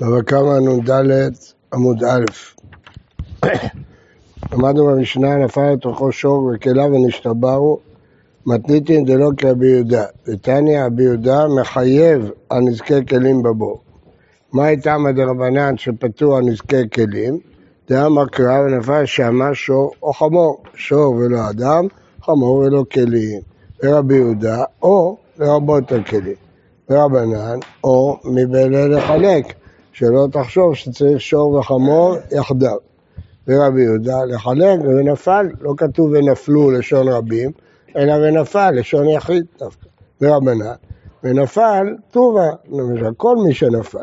בבא קמא נ"ד עמוד א' למדנו במשנה נפל לתוכו שור וכליו ונשתברו. מתניתין דלא כרבי יהודה. ותניא רבי יהודה מחייב על נזקי כלים בבור. מה הייתה מדרבנן שפטור על נזקי כלים? דאמר קרא ונפל שמה שור או חמור. שור ולא אדם חמור ולא כלים. ורבי יהודה או לרבות הכלים. ורבנן או מבעלי לחלק שלא תחשוב שצריך שור וחמור יחדיו. ורבי יהודה לחלק ונפל, לא כתוב ונפלו לשון רבים, אלא ונפל לשון יחיד דווקא. ורבנן, ונפל טובה, למשל כל מי שנפל.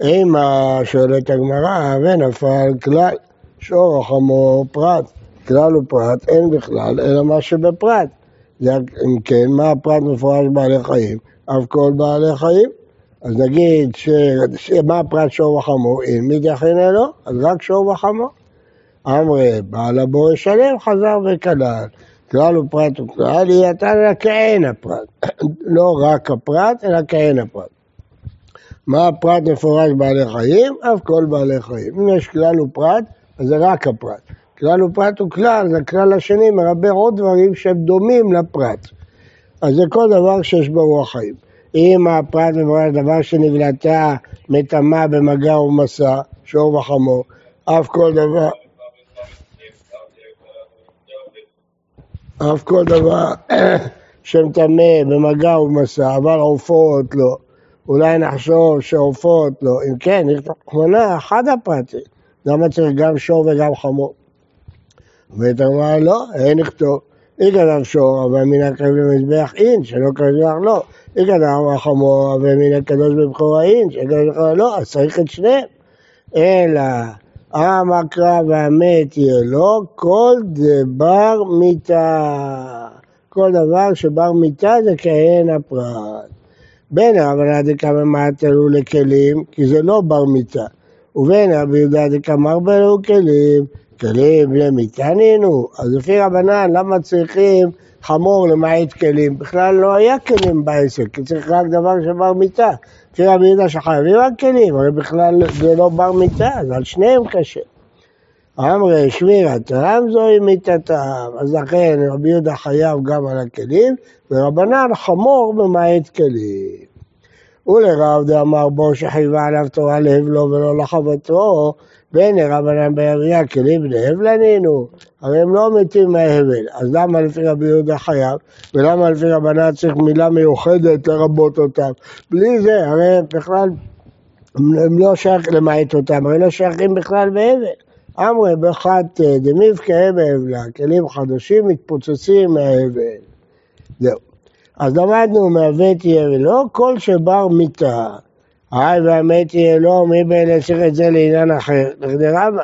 אימה שואלת הגמרא, ונפל כלל, שור או חמור פרט, כלל ופרט אין בכלל, אלא מה שבפרט. אם כן, מה הפרט מפורש בעלי חיים? אף כל בעלי חיים. אז נגיד, ש... מה הפרט שור וחמור? אם מי דחינא לו, אז רק שור וחמור. אמרי, בעל הבור ישלם, חזר וכלל. כלל ופרט וכלל, יהיה לה כעין הפרט. לא רק הפרט, אלא כעין הפרט. מה הפרט מפורש בעלי חיים? אף כל בעלי חיים. אם יש כלל ופרט, אז זה רק הפרט. כלל ופרט הוא כלל, זה הכלל השני מרבה עוד דברים שהם דומים לפרט. אז זה כל דבר שיש בו רוח חיים. אם הפרט מבואר דבר שנבלטה מטמא במגע ומסע, שור וחמור, אף כל דבר, אף כל דבר שמטמא במגע ומסע, אבל עופות לא, אולי נחשוב שעופות לא, אם כן, נכתוב נכתוב אחד הפרטים, למה צריך גם שור וגם חמור? ואתה אומר לא, אין לכתוב. אי גנב שור, אבל מן הקרב למזבח אין, שלא כזבח לא. אי גנב החמור, אבל מן הקדוש בבחור אין, שלא כזבח לא, אז צריך את שניהם. אלא, עם הקרב והמת יהיה לו, כל דבר מיתה. כל דבר שבר מיתה זה כהן הפרט. בין רבנא דקמא מעטרו לכלים, כי זה לא בר מיתה. ובין רבי יהודה דקמא בלו כלים, כלים למיתה נינו, אז לפי רבנן למה צריכים חמור למעט כלים? בכלל לא היה כלים בעסק, כי צריך רק דבר שבר מיתה. לפי רבי יהודה שחייבים רק כלים, אבל בכלל זה לא בר מיתה, אז על שניהם קשה. אמרי שמירתם זוהי מיתתם, אז לכן רבי יהודה חייב גם על הכלים, ורבנן חמור במעט כלים. ולרב דאמר בו שחייבה עליו תורה להבלו ולא לחבטו, ואין רבנן בעירייה כלים בני הבלנינו, הרי הם לא מתים מההבל, אז למה לפי רבי יהודה חייב, ולמה לפי רבנן צריך מילה מיוחדת לרבות אותם? בלי זה, הרי בכלל הם לא שייכים למעט אותם, הרי לא שייכים בכלל בהבל. אמרי באחת דמיבקה בהבלה, כלים חדשים מתפוצצים מההבל. זהו. אז למדנו מהווה תהיה ולא כל שבר מיתה. היי והמת יהיה לו, מי בין צריך את זה לעניין אחר? לכדי רבא.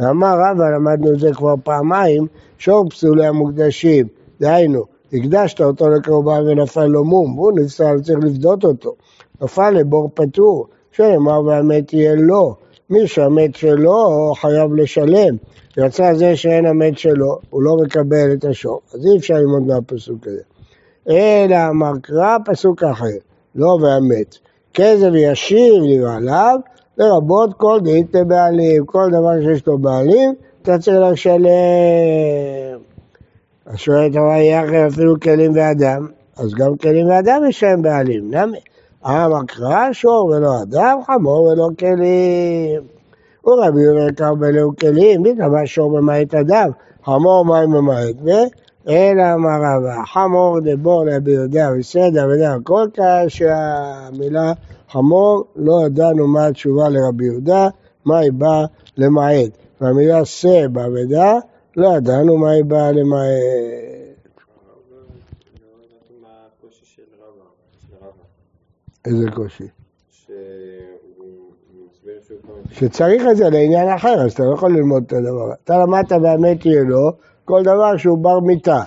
אמר רבא, למדנו את זה כבר פעמיים, שור פסולי המוקדשים, דהיינו, הקדשת אותו לקרובה ונפל לו מום, והוא נפסל, צריך לפדות אותו. נפל לבור פטור, שנאמר והמת יהיה לו. מי שהמת שלו חייב לשלם. יצא זה שאין המת שלו, הוא לא מקבל את השור. אז אי אפשר ללמוד מהפסוק הזה. אלא אמר קרא פסוק אחר, לא והמת. כזב ישיר לבעליו, לרבות כל דאית לבעלים. כל דבר שיש לו בעלים, אתה צריך לשלם. אז שואלת יחד אפילו כלים ואדם, אז גם כלים ואדם יש להם בעלים, למה? אמר קרא שור ולא אדם, חמור ולא כלים. ורבי קרבלה הוא כלים, מי קבע שור ממעט אדם, חמור מים ממעט, אלא אמר רבא, חמור דבור לבי יודע וסדר ודע כל שהמילה חמור לא ידענו מה התשובה לרבי יהודה, מה היא באה למעט. והמילה שא באבדה לא ידענו מה היא באה למעט. איזה קושי? שצריך את זה לעניין אחר, אז אתה לא יכול ללמוד את הדבר. אתה למדת והמת יהיה לו, כל דבר שהוא בר מיתה.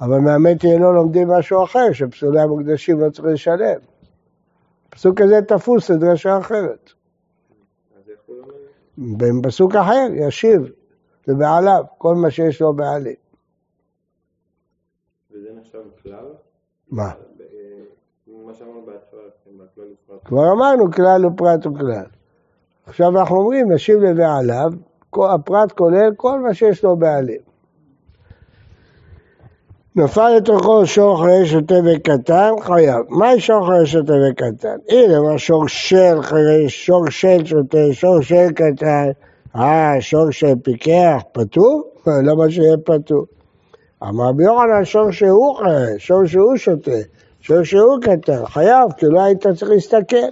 אבל מהמת יהיה לו לומדים משהו אחר, שפסולי המוקדשים לא צריך לשלם. פסוק כזה תפוס לדרשה אחרת. בפסוק אחר ישיב, זה בעליו, כל מה שיש לו בעלים. וזה נחשב כלל? מה? מה כבר אמרנו כלל ופרט וכלל. עכשיו אנחנו אומרים, נשיב לבעליו, הפרט כולל כל מה שיש לו בעלים. נפל לתוכו שור חיי שוטה וקטן, חייב. מהי שור חיי שוטה וקטן? הנה מה שור של חיי, שור של שוטה, שור של קטן, אה, שור של פיקח, פטור? למה שיהיה פטור? אמר רבי יוחנן שור שהוא חיי, שור שהוא שוטה, שור שהוא קטן, חייב, כי לא היית צריך להסתכל.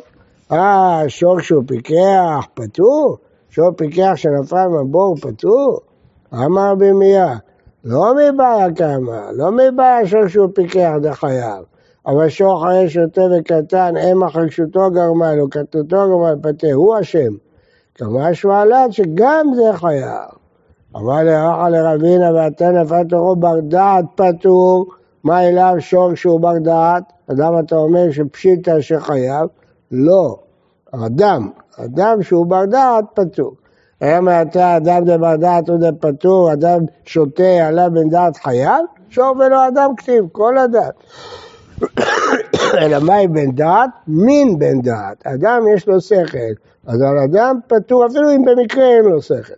אה, שור שהוא פיקח, פטור? שור פיקח שנפל מהבור, פטור? אמר רבי מיה, לא מבעיה כמה, לא מבעיה שור שהוא פיקח זה חייב. אבל שור חיי שוטה וקטן, אם החרשותו גרמה לו, קטנותו גרמה לפטר, הוא אשם. כמה שמעלת שגם זה חייב. אמר לאחה לרבינה ואתה נפל תורו בר דעת פטור, מה אליו שור שהוא בר דעת? אדם אתה אומר שפשיטה שחייב? לא. אדם, אדם שהוא בר דעת פטור. היה מעתה אדם דבר דעת ודה פטור, אדם שותה עליו בן דעת חייב, שור ולא אדם כתיב, כל אדם. אלא מהי בן דעת? מין בן דעת. אדם יש לו שכל, אז על אדם פטור, אפילו אם במקרה אין לו שכל.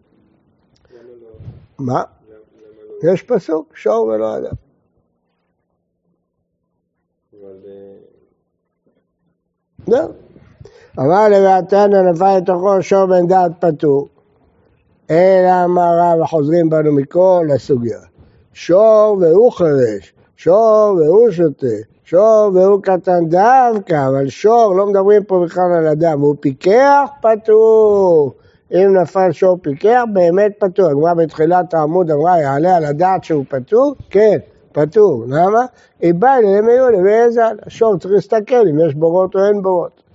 מה? יש פסוק, שור ולא אדם. זהו. אמר לוועתנא נפל לתוכו שור בן דעת פטור. אלא אמר רב, חוזרים בנו מכל הסוגיה. שור והוא חרש, שור והוא שותה, שור והוא קטן דווקא, אבל שור, לא מדברים פה בכלל על אדם, הוא פיקח פטור. אם נפל שור פיקח, באמת פטור. הגמרא בתחילת העמוד אמרה, יעלה על הדעת שהוא פטור? כן, פטור. למה? היא באה למיולי ואיזן. השור צריך להסתכל אם יש בורות או אין בורות.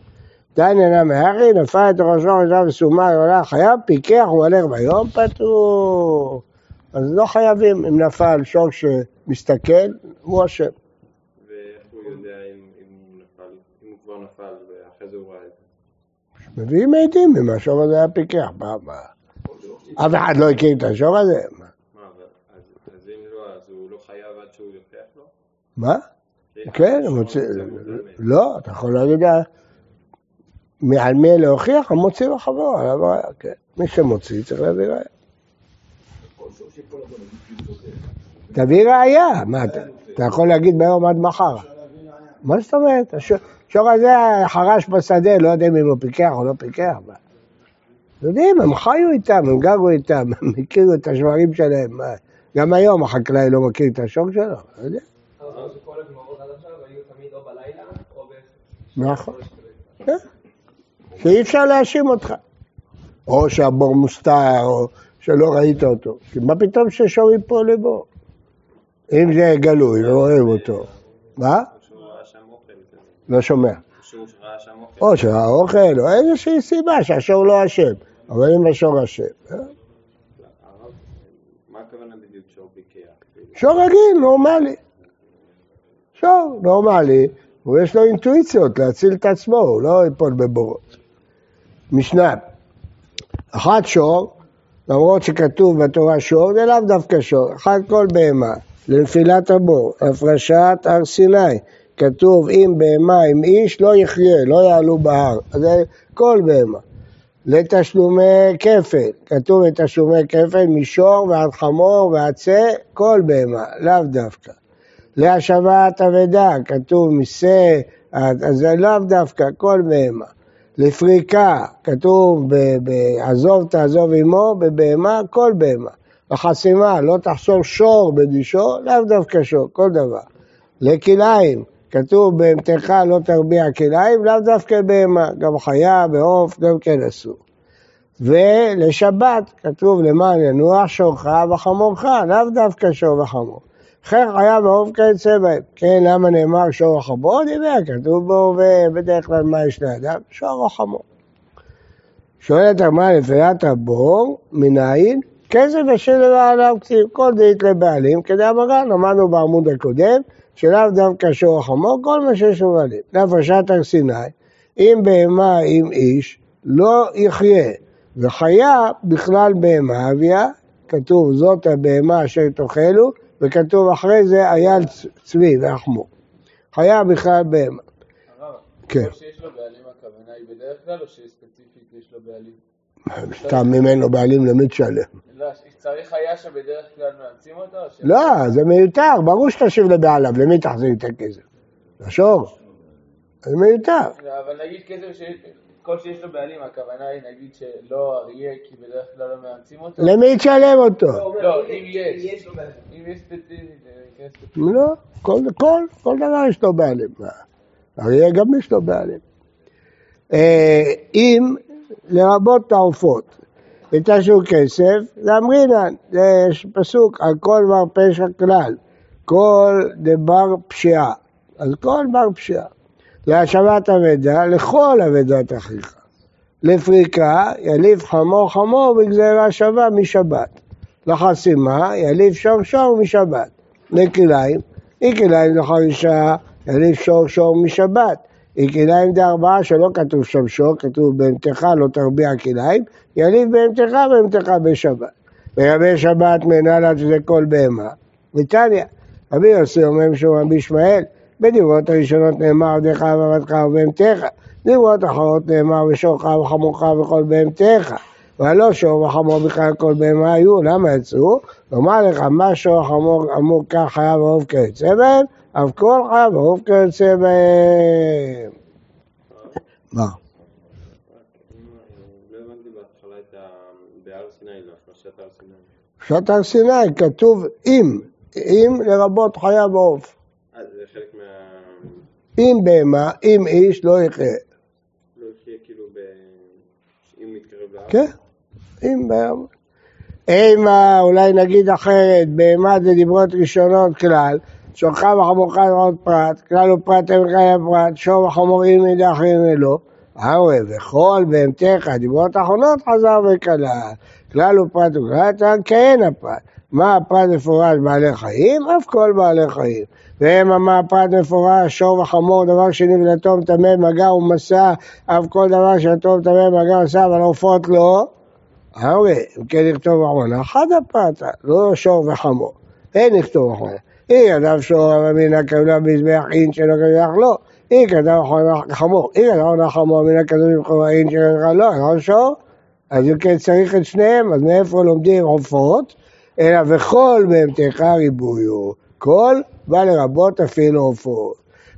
נמי אחי, נפל את ראשו ראשו וסומה עולה חייב, פיקח ומלך ביום פטור. אז לא חייבים אם נפל שור שמסתכל, הוא אשם. ואיך הוא יודע אם הוא נפל, אם הוא כבר נפל ואחרי זה הוא ראה את זה? מביאים עדים אם השור הזה היה פיקח. אף אחד לא הכיר את השור הזה. מה, אז אם לא, אז הוא לא חייב עד שהוא יוכיח לו? מה? כן, לא, אתה יכול להגיד... על מי להוכיח? המוציא הבעיה, כן. מי שמוציא צריך להביא ראיה. תביא ראיה, מה אתה, אתה יכול להגיד ביום עד מחר. מה זאת אומרת? השור הזה חרש בשדה, לא יודעים אם הוא פיקח או לא פיקח. יודעים, הם חיו איתם, הם גרו איתם, הם הכירו את השברים שלהם. גם היום החקלאי לא מכיר את השור שלו, לא יודע. נכון. שאי אפשר להאשים אותך. או שהבור מוסתר, או שלא ראית אותו. כי מה פתאום ששומעים פה לבור? אם זה גלוי, לא רואים אותו. מה? לא שומע. או שראה אוכל, או איזושהי סיבה שהשור לא אשם. אבל אם השור אשם. אה? שור רגיל, נורמלי. שור נורמלי, ויש לו אינטואיציות להציל את עצמו, הוא לא ייפול בבורות. משנה, אחת שור, למרות שכתוב בתורה שור, זה לאו דווקא שור, אחת כל בהמה, לנפילת הבור, הפרשת הר סיני, כתוב אם בהמה עם איש לא יחיה, לא יעלו בהר, זה כל בהמה. לתשלומי כפל, כתוב לתשלומי כפל משור ועד חמור ועד צא, כל בהמה, לאו דווקא. להשבת אבדה, כתוב משה, אז זה לאו דווקא, כל בהמה. לפריקה, כתוב בעזוב תעזוב עמו, בבהמה, כל בהמה. בחסימה, לא תחסור שור בדישו, לאו דווקא שור, כל דבר. לכלאיים, כתוב בהמתך לא תרביע כלאיים, לאו דווקא בהמה, גם חיה, בעוף, גם כן אסור. ולשבת, כתוב למען ינוח שורך וחמורך, לאו דווקא שור וחמור. חר חיה בעוף כיוצא בהם. כן, למה נאמר שור החמור? דיבר, כתוב בו, ובדרך כלל מה יש לאדם? שור החמור. שואלת הגמרא לפריית הבור, מנין? כסף אשר לבעליו כתיב, כל דית לבעלים, כדי המגן, אמרנו בעמוד הקודם, שלאו דווקא שור החמור, כל מה שיש לבעלים. להפרשת הר סיני, אם בהמה עם איש, לא יחיה, וחיה בכלל בהמה אביה, כתוב זאת הבהמה אשר תאכלו, וכתוב אחרי זה אייל צבי ואחמו. חיה בכלל בהמה. כן. שיש לו בעלים הכוונה היא בדרך כלל, או שספציפית יש לו בעלים? סתם אם אין לו בעלים למי תשלם. לא, צריך היה שבדרך כלל מאמצים אותו? לא, זה מיותר, ברור שתשיב לבעליו, למי תחזיר את הכסף? לשור. זה מיותר. אבל נגיד כסף ש... כל שיש לו בעלים, הכוונה היא נגיד שלא אריה, כי בדרך כלל לא מאמצים אותו? למי תשלם אותו? לא, אם יש. אם יש ספציפית, זה כסף. לא, כל, כל, כל דבר יש לו בעלים. מה? אריה גם יש לו בעלים. אה, אם, לרבות העופות, ותשו כסף, לאמרינן, יש פסוק, על כל דבר פשע כלל, כל דבר פשיעה. אז כל דבר פשיעה. להשבת אבדה, לכל אבדת אחיך. לפריקה, יליף חמור חמור בגזירה שווה משבת. לחסימה, יליף שור שור משבת. לכליים, אי כליים לחרישה, יליף שור שור משבת. אי כליים דארבעה שלא כתוב שם שור, כתוב בהמתך לא תרביע כליים, יליף בהמתך בהמתך בשבת. לגבי שבת מנהלת שזה כל בהמה. ותניא, רבי יוסי אומר משום רבי ישמעאל, בדיברות הראשונות נאמר עבדך ועבדך ובהמתך, דיברות אחרות נאמר ושורך וחמורך וכל בהמתך. והלא שור וחמור בכלל כל בהמה היו, למה יצאו? לומר לך, מה שור וחמור אמור כך חייב ואהוב כיוצא בהם, אף כל חייב ואהוב כיוצא בהם. מה? פשט הר סיני כתוב אם, אם לרבות חיה ועוף. אה, זה חלק מה... אם בהמה, אם איש לא יחיה. לא יחיה כאילו ב... אם מתקרב להר? כן, אם בהמה. אימה, אולי נגיד אחרת, בהמה זה דיברות ראשונות כלל, שורך וחמורך עוד פרט, כלל ופרט אין חיה פרט, שור וחמור אין מידה אחרים אלו. ארווה, וכל בהמתך, דיברות אחרונות חזר וכלל. כלל ופרט וכלל, כהן הפרט. מה הפרט מפורש בעלי חיים? אף כל בעלי חיים. והמה מה הפרט מפורש, שור וחמור, דבר שנבלתו מטמא מגע ומסע, אף כל דבר שנבלתו מטמא מגע ומסע, אבל עופות לא. הרי, אם כן לכתוב אחרונה, אחד הפרטה, לא שור וחמור. אין לכתוב אחרונה. אי כתב שור מן הכוונה במזבח אין שלא כתב לא. אי כתב חמור. אי כתב חמור מן הכתוב במקום אין שלא כתב לא. לא שור. אז אם כן צריך את שניהם, אז מאיפה לומדים עופות? אלא וכל בהמתך ריבויו. כל בא לרבות אפילו עופות.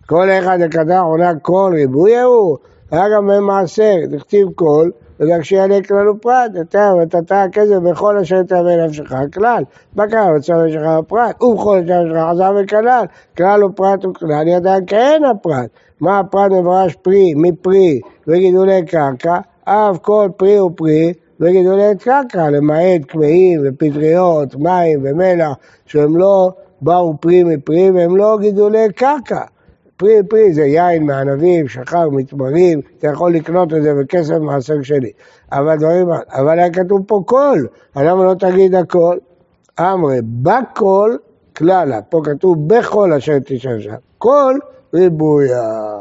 כל אחד לכתב אחרונה כל ריבוי הוא. היה גם במעשר, תכתיב כל, וגם שיעלה כלל ופרט, אתה ותתה הכסף בכל אשר תאמן נפשך כלל, בקר וצר נפשך הפרט, ובכל אשר נפשך חזר וכלל, כלל ופרט וכלל ידע כהן הפרט. מה הפרט מברש פרי, מפרי וגידולי קרקע, אף כל פרי ופרי וגידולי קרקע, למעט קמעים ופטריות, מים ומלח, שהם לא באו פרי מפרי והם לא גידולי קרקע. פרי פרי זה יין מענבים, שחר, מתמרים, אתה יכול לקנות את זה בכסף מעשר שלי. אבל דברים, אבל היה כתוב פה אז למה לא תגיד הכל? אמרי, בכל כללה, פה כתוב בכל אשר תשב שם. כל ריבויה.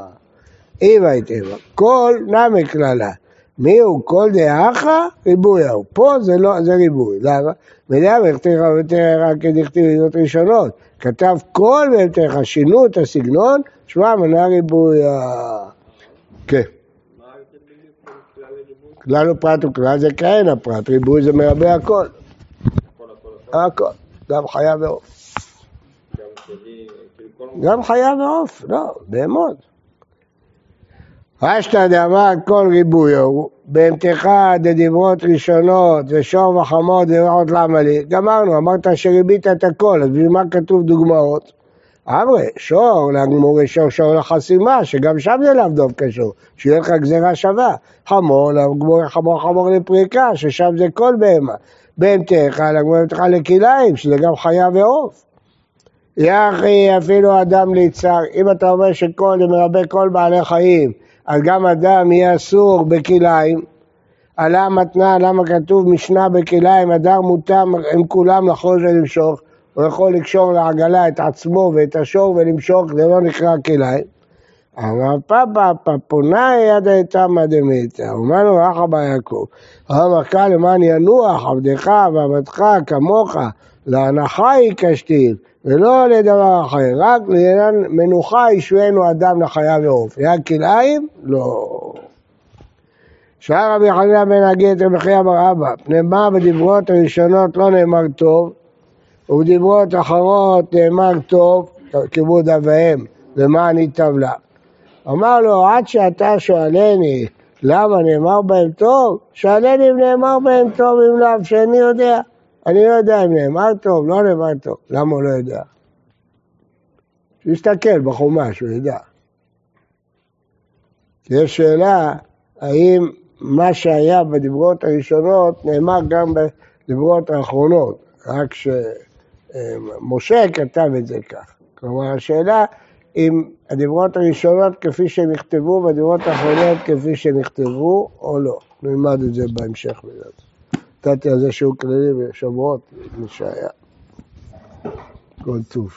אם הייתם, כל נמי כללה. מי הוא כל דאחה? ריבויה הוא. פה זה לא, זה ריבוי. למה? ולמה הכתיך ותראה רק כדכתיב עדות ראשונות. כתב כל בהמתך, שינו את הסגנון, שמע מנה. כן. ההבדל בדיוק בין כלל ופרט וכלל זה כהן הפרט, ריבוי זה מרבה הכל. הכל. גם חיה ועוף. גם חיה ועוף, לא, בהמות. רשתא דאמר כל ריבוי הוא, בהמתך דדיברות ראשונות ושור וחמור דברות למה לי, גמרנו, אמרת שריבית את הכל, אז בשביל מה כתוב דוגמאות? אמרי, שור לגמורי שור שור לחסימה, שגם שם זה לאו דווקא שור, שיהיה לך גזירה שווה. חמור לגמורי חמור חמור לפריקה, ששם זה כל בהמה. בהמתך לגמורי בהמתך לכליים, שזה גם חיה ועוף. יחי אפילו אדם ליצר, אם אתה אומר שכל זה מרבה כל בעלי חיים, אז גם אדם יהיה אסור בכליים. עלה המתנה, למה כתוב משנה בכליים, הדר מותר עם כולם לחוז ולמשוך, הוא יכול לקשור לעגלה את עצמו ואת השור ולמשוך, זה לא נקרא כליים. אמר פאפה פפונה יד תמא דמיתא, ומנו רחא ביעקב. אמר קל למען ינוח עבדך ועבדך כמוך, להנחה היא כשתיל, ולא לדבר אחר, רק לעניין מנוחה ישוענו אדם לחיה ועוף. ליד כלאיים? לא. שאל רבי חנינא בן הגט רבי חייא אבא, פני מה בדיברות הראשונות לא נאמר טוב, ובדיברות אחרות נאמר טוב, כיבוד אב ואם, ומה ניטב לה. אמר לו, עד שאתה שואלני למה נאמר בהם טוב, שאלני אם נאמר בהם טוב אם לאו, שאיני יודע. אני לא יודע אם נאמר טוב, לא נאמר טוב. למה הוא לא יודע? שיסתכל בחומש, הוא ידע. יש שאלה, האם מה שהיה בדיברות הראשונות נאמר גם בדיברות האחרונות, רק שמשה כתב את זה כך. כלומר, השאלה אם הדיברות הראשונות כפי שנכתבו והדיברות האחרונות כפי שנכתבו או לא. נלמד את זה בהמשך. נתתי על זה שיעור כללי בשבועות, מי שהיה. כל טוב.